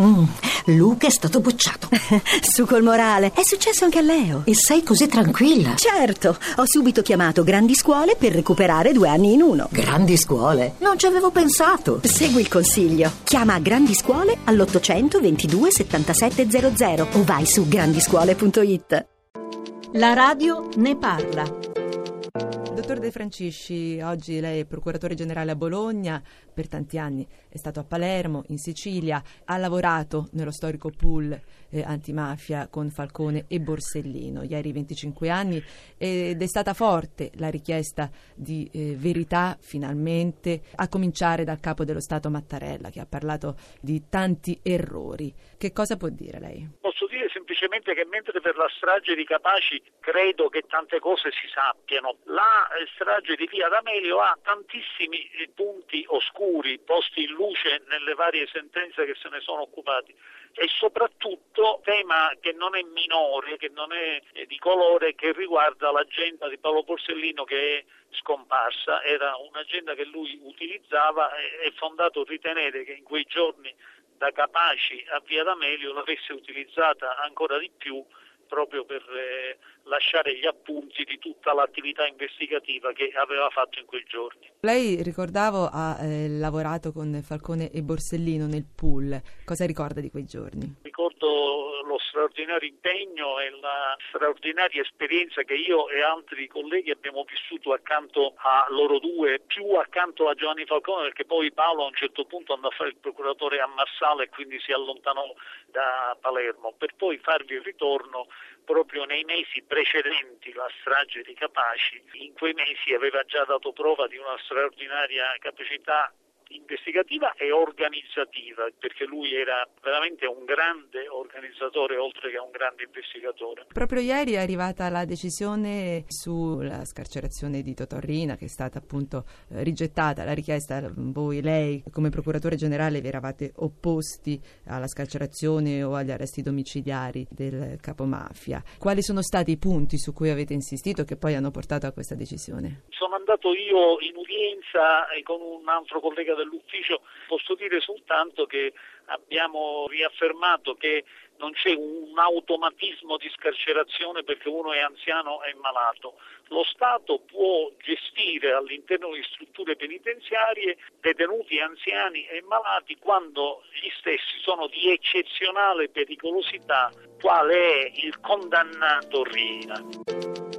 Mm, Luca è stato bocciato. Su col morale. È successo anche a Leo. E sei così tranquilla? Certo, ho subito chiamato Grandi Scuole per recuperare due anni in uno. Grandi scuole? Non ci avevo pensato. Segui il consiglio. Chiama Grandi Scuole all'800 22 7700 o vai su grandiscuole.it. La radio ne parla. Dottor De Francisci, oggi lei è procuratore generale a Bologna, per tanti anni è stato a Palermo, in Sicilia, ha lavorato nello storico pool eh, antimafia con Falcone e Borsellino, ieri 25 anni, ed è stata forte la richiesta di eh, verità finalmente, a cominciare dal capo dello Stato Mattarella che ha parlato di tanti errori. Che cosa può dire lei? Posso dire semplicemente che mentre per la strage di Capaci credo che tante cose si sappiano, la strage di Via D'Amelio ha tantissimi eh, punti oscuri posti in luce nelle varie sentenze che se ne sono occupati. E soprattutto tema che non è minore, che non è eh, di colore, che riguarda l'agenda di Paolo Borsellino che è scomparsa, era un'agenda che lui utilizzava e è fondato ritenere che in quei giorni da Capaci a Via D'Amelio l'avesse utilizzata ancora di più proprio per eh, lasciare gli appunti di tutta l'attività investigativa che aveva fatto in quei giorni. Lei ricordavo ha eh, lavorato con Falcone e Borsellino nel pool, cosa ricorda di quei giorni? Ricordo lo straordinario impegno e la straordinaria esperienza che io e altri colleghi abbiamo vissuto accanto a loro due, più accanto a Giovanni Falcone perché poi Paolo a un certo punto andò a fare il procuratore a Marsala e quindi si allontanò da Palermo per poi farvi il ritorno proprio nei mesi precedenti la strage di Capaci. In quei mesi aveva già dato prova di una straordinaria capacità investigativa e organizzativa, perché lui era veramente un grande organizzatore oltre che un grande investigatore. Proprio ieri è arrivata la decisione sulla scarcerazione di Totorrina, che è stata appunto eh, rigettata la richiesta, voi, lei, come procuratore generale vi eravate opposti alla scarcerazione o agli arresti domiciliari del capomafia. Quali sono stati i punti su cui avete insistito che poi hanno portato a questa decisione? Sono andato io in udienza con un altro collega dell'ufficio, posso dire soltanto che abbiamo riaffermato che non c'è un automatismo di scarcerazione perché uno è anziano e malato. Lo Stato può gestire all'interno di strutture penitenziarie detenuti anziani e malati quando gli stessi sono di eccezionale pericolosità, quale è il condannato Rina.